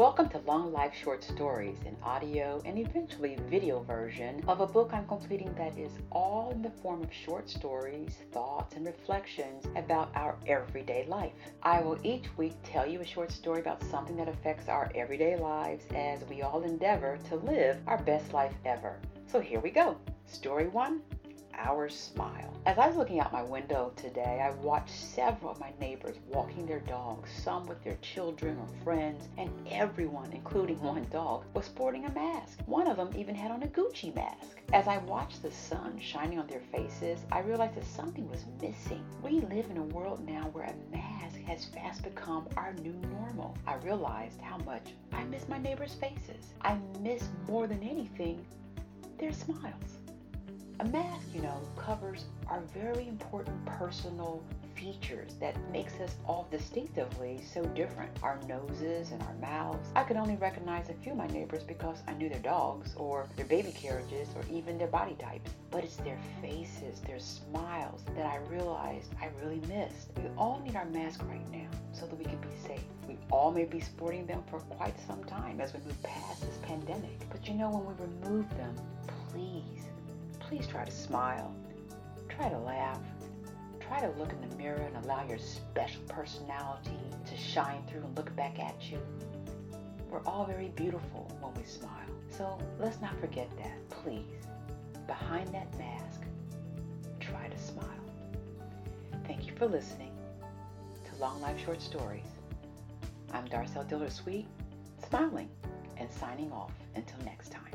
Welcome to Long Life Short Stories, an audio and eventually video version of a book I'm completing that is all in the form of short stories, thoughts, and reflections about our everyday life. I will each week tell you a short story about something that affects our everyday lives as we all endeavor to live our best life ever. So here we go. Story one our smile. As I was looking out my window today, I watched several of my neighbors walking their dogs, some with their children or friends, and everyone, including one dog, was sporting a mask. One of them even had on a Gucci mask. As I watched the sun shining on their faces, I realized that something was missing. We live in a world now where a mask has fast become our new normal. I realized how much I miss my neighbors' faces. I miss more than anything their smiles. A mask, you know, covers our very important personal features that makes us all distinctively so different. Our noses and our mouths. I could only recognize a few of my neighbors because I knew their dogs or their baby carriages or even their body types. But it's their faces, their smiles that I realized I really missed. We all need our mask right now so that we can be safe. We all may be sporting them for quite some time as we move past this pandemic. But you know, when we remove them, please please try to smile. Try to laugh. Try to look in the mirror and allow your special personality to shine through and look back at you. We're all very beautiful when we smile. So let's not forget that, please. Behind that mask, try to smile. Thank you for listening to Long Life Short Stories. I'm Darcel Diller Sweet, smiling and signing off until next time.